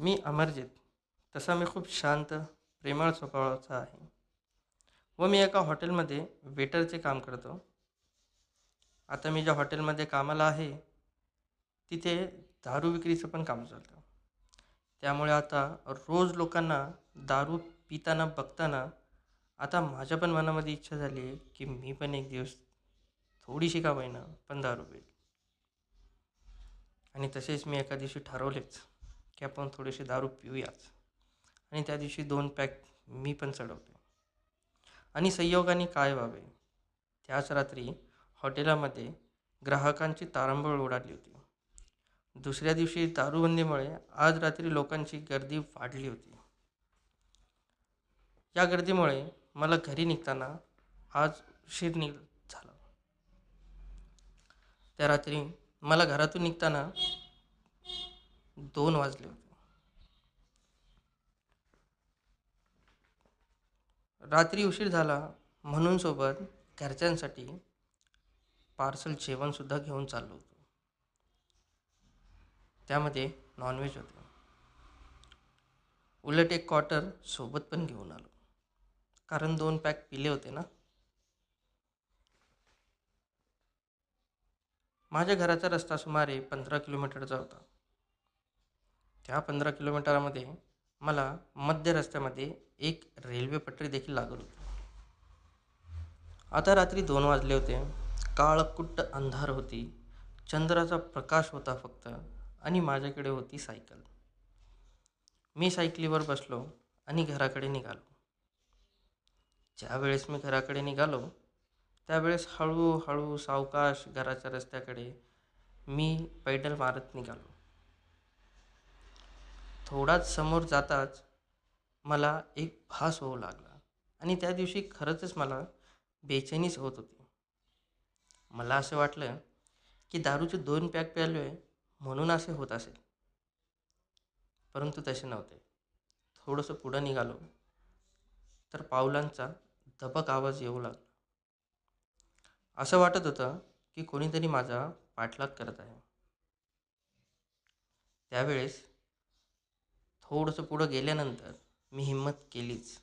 मी अमरजित. तसा मी खूप शांत प्रेमळ स्वभावाचा आहे. व मी एका हॉटेलमध्ये वेटरचे काम करतो. आता मी ज्या हॉटेलमध्ये कामाला आहे तिथे दारू विक्रीचं पण काम चालतं. त्यामुळे आता रोज लोकांना दारू पिताना बघताना आता माझ्या पण मनामध्ये इच्छा झाली आहे की मी पण एक दिवस थोडीशी का होईना पण दारू पेल आणि तसेच मी एका दिवशी ठरवलेच. की आपण थोडेसे दारू पिऊयाच आणि त्या दिवशी दोन पॅक मी पण चढवले आणि संयोगाने काय व्हावे? त्याच रात्री हॉटेलामध्ये ग्राहकांची तारंबळ उडाली होती. दुसऱ्या दिवशी दारूबंदीमुळे आज रात्री लोकांची गर्दी वाढली होती. या गर्दीमुळे मला घरी निघताना आज उशीर निघ झाला. त्या रात्री मला घरातून निघताना दोन वाजले होते. रात्री उशीर झाला म्हणून सोबत घरच्यांसाठी पार्सल जेवणसुद्धा घेऊन चाललो होतो. त्यामध्ये नॉनव्हेज होते. उलट एक क्वार्टर सोबत पण घेऊन आलो. कारण दोन पॅक पिले होते ना. माझ्या घराचा रस्ता सुमारे पंधरा किलोमीटरचा होता. त्या पंधरा किलोमीटरमध्ये मला मध्य रस्त्यामध्ये एक रेल्वे पटरी देखील लागत होती. आता रात्री दोन वाजले होते. काळकुट्ट अंधार होती. चंद्राचा प्रकाश होता फक्त आणि माझ्याकडे होती सायकल. मी सायकलीवर बसलो आणि घराकडे निघालो. ज्यावेळेस मी घराकडे निघालो त्यावेळेस हळूहळू सावकाश घराच्या रस्त्याकडे मी पैडल मारत निघालो. थोडाच समोर जाताच मला एक भास होऊ लागला. आणि त्या दिवशी खरंचच मला बेचैनीच होत होती. मला असं वाटलं की दारूचे दोन पॅक प्यालो आहे म्हणून असे होत असेल परंतु तसे नव्हते. थोडंसं पुढं निघालो तर पावलांचा दबक आवाज येऊ लागला. असं वाटत होतं की कोणीतरी माझा पाठलाग करत आहे. त्यावेळेस थोडंसं पुढं गेल्यानंतर मी हिंमत केलीच.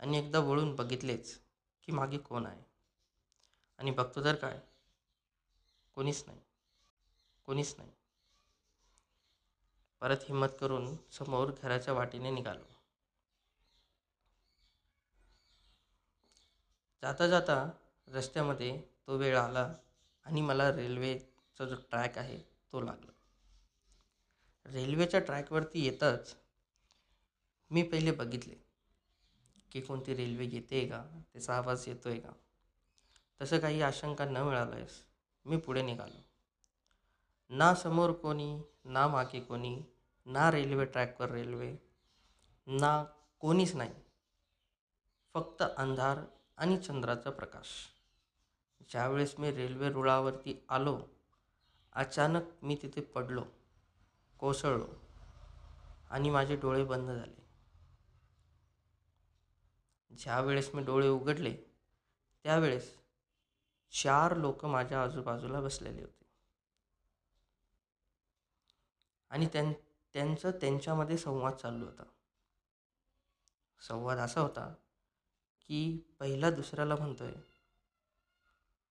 आणि एकदा वळून बघितलेच की मागे कोण आहे. आणि बघतो तर काय? कोणीच नाही. कोणीच नाही. परत हिंमत करून समोर घराच्या वाटेने निघालो. जाता जाता रस्त्यामध्ये तो वेळ आला आणि मला रेल्वेचा जो ट्रॅक आहे तो लागला. रेल्वेच्या ट्रॅकवरती येताच मी पहिले बघितले की कोणती रेल्वे येते का त्याचा आवाज येतो आहे का. तसं काही आशंका न मिळाल्यास मी पुढे निघालो. ना समोर कोणी ना मागे कोणी ना रेल्वे ट्रॅकवर रेल्वे ना कोणीच नाही. फक्त अंधार आणि चंद्राचा प्रकाश. ज्यावेळेस मी रेल्वे रुळावरती आलो अचानक मी तिथे पडलो. कोसळलो. आणि माझे डोळे बंद झाले. ज्या वेळेस मी डोळे उघडले त्यावेळेस चार लोक माझ्या आजूबाजूला बसलेले होते. आणि त्यां त्यांचं त्यांच्यामध्ये संवाद चालू होता. संवाद असा होता की पहिला दुसऱ्याला म्हणतोय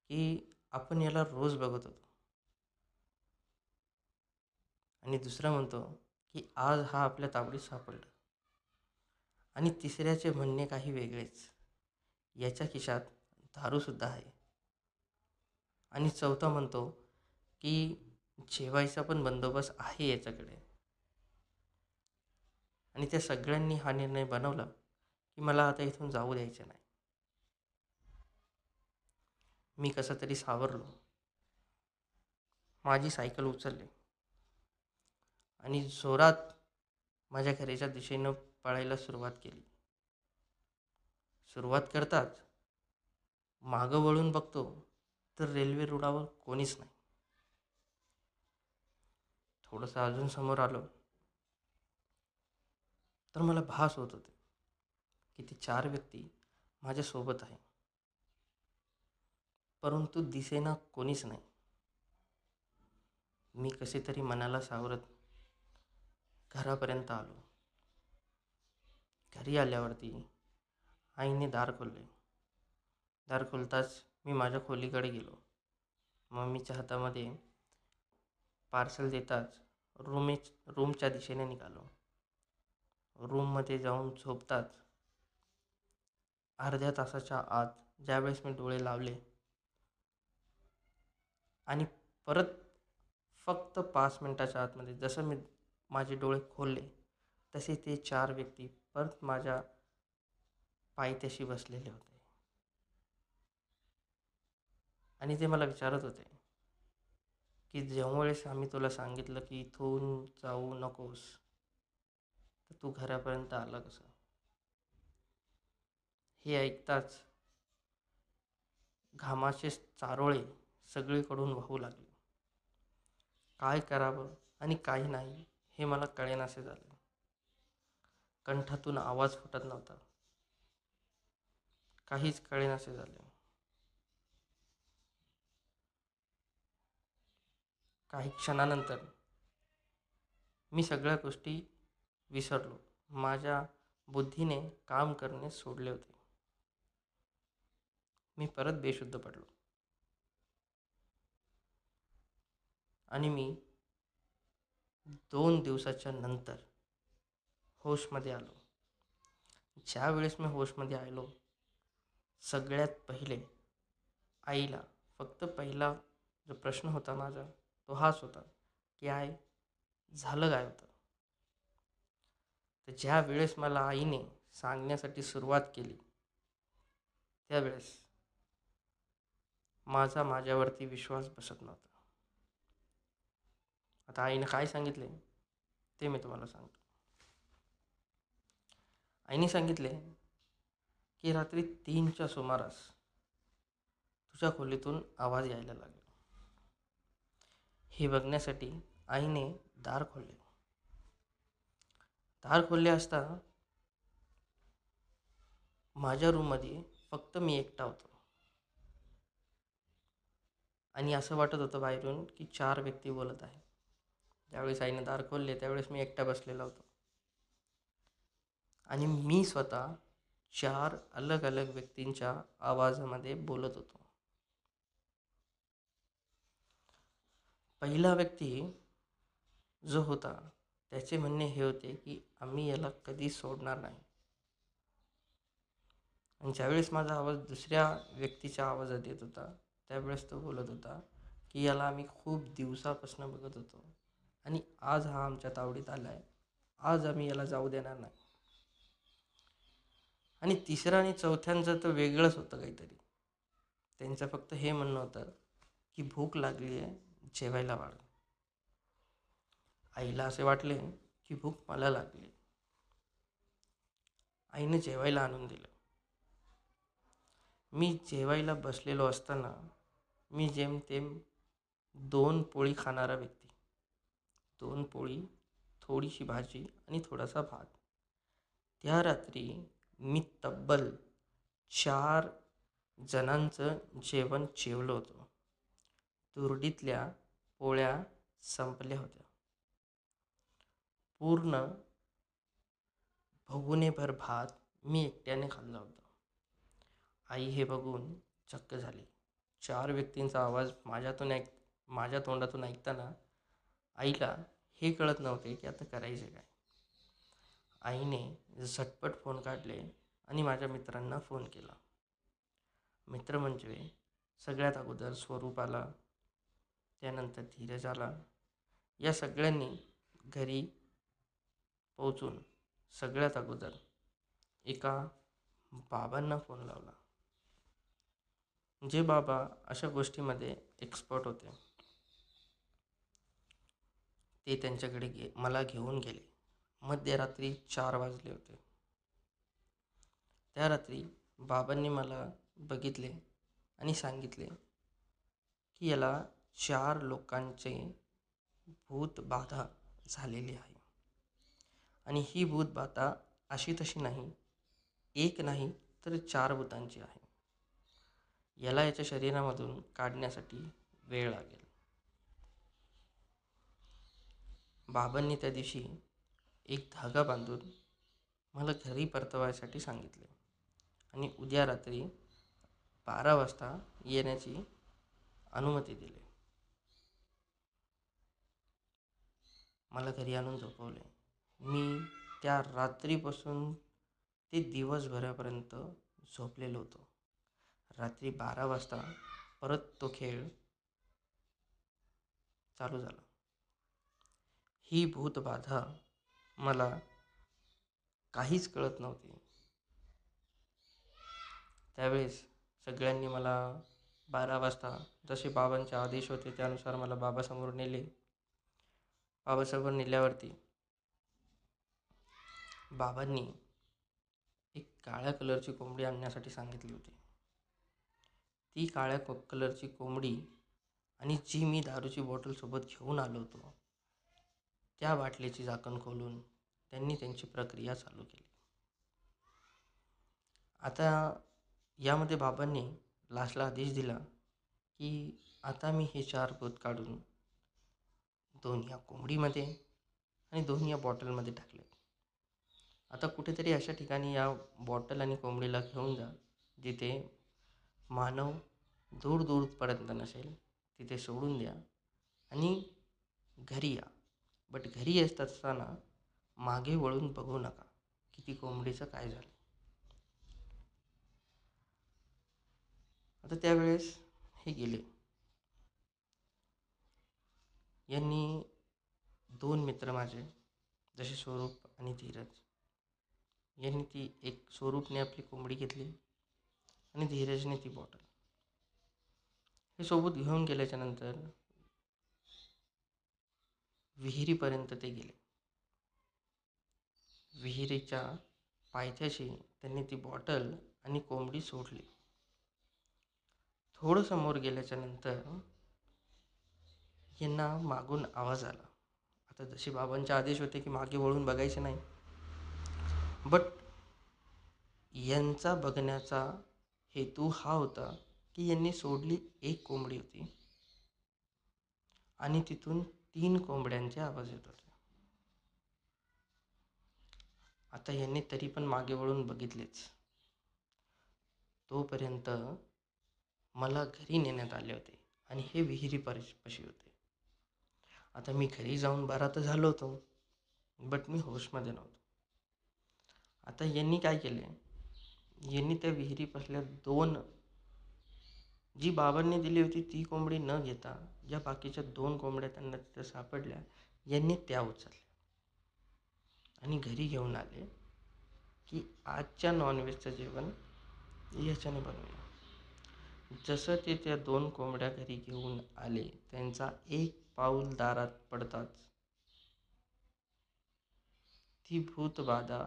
की आपण याला रोज बघत होतो. आणि दुसरा म्हणतो की आज हा आपल्या ताबडीत सापडला. आणि तिसऱ्याचे म्हणणे काही वेगळेच. याच्या खिशात दारूसुद्धा आहे. आणि चौथा म्हणतो की जेवायचा पण बंदोबस्त आहे याच्याकडे. आणि त्या सगळ्यांनी हा निर्णय बनवला की मला आता इथून जाऊ द्यायचं नाही. मी कसं तरी सावरलो. माझी सायकल उचलली. आणि जोरात माझ्या घराच्या दिशेनं पळायला सुरुवात केली. सुरुवात करताच मागं वळून बघतो तर रेल्वे रुळावर कोणीच नाही. थोडंसं अजून समोर आलो तर मला भास होत होते की ती चार व्यक्ती माझ्यासोबत आहे. परंतु दिसेना कोणीच नाही. मी कसे तरी मनाला सावरत घरापर्यंत आलो. घरी आल्यावरती आईने दार खोलले. दार खोलताच मी माझ्या खोलीकडे गेलो. मम्मीच्या हातामध्ये पार्सल देताच रूमेच रूमच्या दिशेने निघालो. रूममध्ये जाऊन झोपताच अर्ध्या तासाच्या आत ज्यावेळेस मी डोळे लावले आणि परत फक्त पाच मिनटाच्या आतमध्ये जसं मी माझे डोळे खोलले. तसे ते चार व्यक्ती परत माझ्या पायथ्याशी बसलेले होते. आणि ते मला विचारत होते की ज्यावेळेस आम्ही तुला सांगितलं की इथून जाऊ नकोस तर तू घरापर्यंत आला कसं? हे ऐकताच घामाचे चारोळे सगळीकडून वाहू लागले. काय करावं आणि काही नाही. हे मला कळेनासे झाले. कंठातून आवाज फुटत नव्हता. काहीच कळेनासे झाले. काही क्षणानंतर मी सगळ्या गोष्टी विसरलो. माझ्या बुद्धीने काम करणे सोडले होते. मी परत बेशुद्ध पडलो. आणि मी दोन दिवसाच्या नंतर होशमध्ये आलो. ज्या वेळेस मी होशमध्ये आलो सगळ्यात पहिले आईला फक्त पहिला जो प्रश्न होता माझा तो हाच होता की आय झालं काय होतं? तर ज्या वेळेस मला आईने सांगण्यासाठी सुरुवात केली त्यावेळेस माझा माझ्यावरती विश्वास बसत नव्हता. आता आईने काय सांगितले? ते मी तुम्हाला सांगतो. आईने सांगितले की रात्री तीनच्या सुमारास तुझ्या खोलीतून आवाज यायला लागला. हे बघण्यासाठी आईने दार खोलले. दार खोलले असता माझ्या रूममध्ये फक्त मी एकटा होतो. आणि असं वाटत होतं बाहेरून की चार व्यक्ती बोलत आहे ज्यावेळेस आईनं दार खोलले त्यावेळेस मी एकटा बसलेला होतो. आणि मी स्वतः चार अलग अलग व्यक्तींच्या आवाजामध्ये बोलत होतो. पहिला व्यक्ती जो होता त्याचे म्हणणे हे होते की आम्ही याला कधी सोडणार नाही. आणि ज्यावेळेस माझा आवाज दुसऱ्या व्यक्तीच्या आवाजात येत होता त्यावेळेस तो बोलत होता की याला आम्ही खूप दिवसापासून बघत होतो. आणि आज हा आमच्या तावडीत आला आहे आज आम्ही याला जाऊ देणार नाही. आणि तिसरं आणि चौथ्यांचं तर वेगळंच होतं काहीतरी. त्यांचं फक्त हे म्हणणं होतं की भूक लागली आहे जेवायला वाढ. आईला असे वाटले की भूक मला लागली. आईने जेवायला आणून दिलं. मी जेवायला बसलेलो असताना मी जेमतेम दोन पोळी खाणारा व्यक्ती दोन पोळी थोडीशी भाजी आणि थोडासा भात. त्या रात्री मी तब्बल चार जणांचं जेवण जेवलो होतो. तुरडीतल्या पोळ्या संपल्या होत्या. पूर्ण भगुनेभर भात मी एकट्याने खाल्ला होता. आई हे बघून चक्क झाली. चार व्यक्तींचा आवाज माझ्यातून ऐक माझ्या तोंडातून ऐकताना आईला हे कळत नव्हते की आता करायचे काय. आईने झटपट फोन काढले आणि माझ्या मित्रांना फोन केला. मित्र म्हणजे सगळ्यात अगोदर स्वरूप आला त्यानंतर धीरज आला या सगळ्यांनी घरी पोचून सगळ्यात अगोदर एका बाबांना फोन लावला. जे बाबा अशा गोष्टीमध्ये एक्सपर्ट होते. ते त्यांच्याकडे गे मला घेऊन गेले. मध्यरात्री चार वाजले होते. त्या रात्री बाबांनी मला बघितले आणि सांगितले की याला चार लोकांचे भूतबाधा झालेली आहे. आणि ही भूतबाधा अशी तशी नाही एक नाही तर चार भूतांची आहे. याला याच्या शरीरामधून काढण्यासाठी वेळ लागेल. बाबांनी त्या दिवशी एक धागा बांधून मला घरी परतवायसाठी सांगितले. आणि उद्या रात्री बारा वाजता येण्याची अनुमती दिली. मला घरी आणून झोपवले. मी त्या रात्रीपासून ते दिवसभरापर्यंत झोपलेलो होतो. रात्री बारा वाजता परत तो खेळ चालू झाला. ही भूतबाधा मला काहीच कळत नव्हती. त्यावेळेस सगळ्यांनी मला बारा वाजता जसे बाबांचे आदेश होते त्यानुसार मला बाबासमोर नेले. बाबासमोर नेल्यावरती बाबांनी एक काळ्या कलरची कोंबडी आणण्यासाठी सांगितली होती. ती काळ्या कलरची कोंबडी आणि जी मी दारूची बॉटल सोबत घेऊन आलो होतो त्या बाटलीची झाकण खोलून त्यांनी त्यांची प्रक्रिया चालू केली. आता यामध्ये बाबांनी लास्टला आदेश दिला की आता मी हे चार भूत काढून दोन या कोंबडीमध्ये आणि दोन या बॉटलमध्ये टाकले. आता कुठेतरी अशा ठिकाणी या बॉटल आणि कोंबडीला घेऊन जा जिथे मानव दूर दूरपर्यंत नसेल तिथे सोडून द्या आणि घरी या. बट घरी येत असताना मागे वळून बघू नका की ती कोंबडीचं काय झालं. आता त्यावेळेस हे गेले. यांनी दोन मित्र माझे जसे स्वरूप आणि धीरज यांनी ती एक स्वरूपने आपली कोंबडी घेतली आणि धीरजने ती बॉटल हे सोबत घेऊन गेल्याच्यानंतर विहिरीपर्यंत ते गेले. विहिरीच्या पायथ्याशी त्यांनी ती बॉटल आणि कोंबडी सोडली. थोडं समोर गेल्याच्यानंतर यांना मागून आवाज आला. आता जसे बाबांचे आदेश होते की मागे वळून बघायचे नाही. बट यांचा बघण्याचा हेतू हा होता की यांनी सोडली एक कोंबडी होती. आणि तिथून तीन कोंबड्यांचे आवाज येत होते. आता यांनी तरी पण मागे वळून बघितलेच. तोपर्यंत मला घरी नेण्यात आले होते आणि हे विहिरी पशी होते. आता मी घरी जाऊन बरा तर झालो होतो बट मी होशमध्ये नव्हतो. आता यांनी काय केले? यांनी त्या विहिरी पसल्या दोन जी बाबांनी दिली होती ती कोंबडी न घेता ज्या बाकीच्या दोन कोंबड्या त्यांना तिथं सापडल्या यांनी त्या उचलल्या. आणि घरी घेऊन आले की आजच्या नॉनव्हेजचं जेवण याच्याने बनवूया. जसं ते त्या दोन कोंबड्या घरी घेऊन आले त्यांचा एक पाऊल दारात पडताच ती भूतबाधा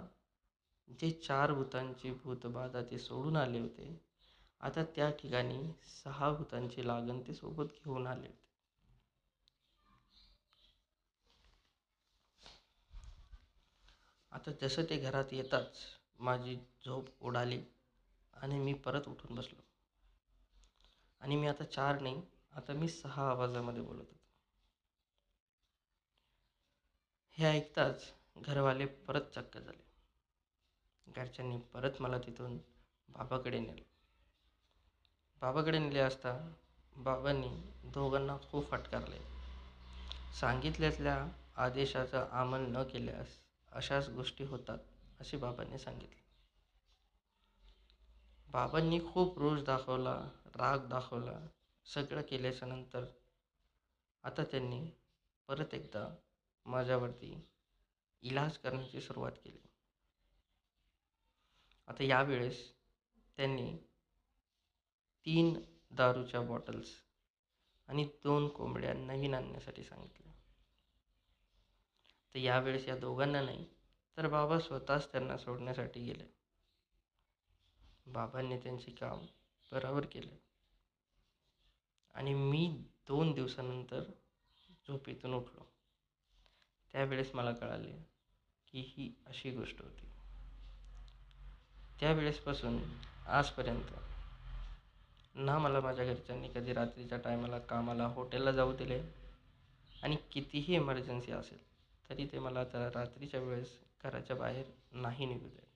जे चार भूतांची भूतबाधा ते सोडून आले होते आता त्या ठिकाणी सहा भूतांची लागण ते सोबत घेऊन आले होते. आता जसं ते घरात येताच माझी झोप उडाली आणि मी परत उठून बसलो. आणि मी आता चार नाही आता मी सहा आवाजामध्ये बोलत होतो. हे ऐकताच घरवाले परत चक्क झाले. घरच्यांनी परत मला तिथून बाबाकडे नेलं. बाबाकडे नेले असता बाबांनी दोघांना खूप फटकारले. सांगितल्यातल्या आदेशाचा अमल न केल्यास अशाच गोष्टी होतात असे बाबांनी सांगितले. बाबांनी खूप रोष दाखवला राग दाखवला सगळं केल्याच्यानंतर आता त्यांनी परत एकदा माझ्यावरती इलाज करण्याची सुरुवात केली. आता यावेळेस त्यांनी तीन दारूच्या बॉटल्स आणि दोन कोंबड्या नवीन आणण्यासाठी सांगितल्या. तर यावेळेस या दोघांना नाही तर बाबा स्वतःच त्यांना सोडण्यासाठी गेले. बाबांनी त्यांचे काम बरोबर केले. आणि मी दोन दिवसानंतर झोपेतून उठलो. त्यावेळेस मला कळाले की ही अशी गोष्ट होती. त्यावेळेसपासून आजपर्यंत ना मला माझ्या घरच्यांनी कधी रात्रीच्या टायमाला कामाला हॉटेलला जाऊ दिले. आणि कितीही इमर्जन्सी असेल तरी ते मला त्या रात्रीच्या वेळेस घराच्या बाहेर नाही निघू दे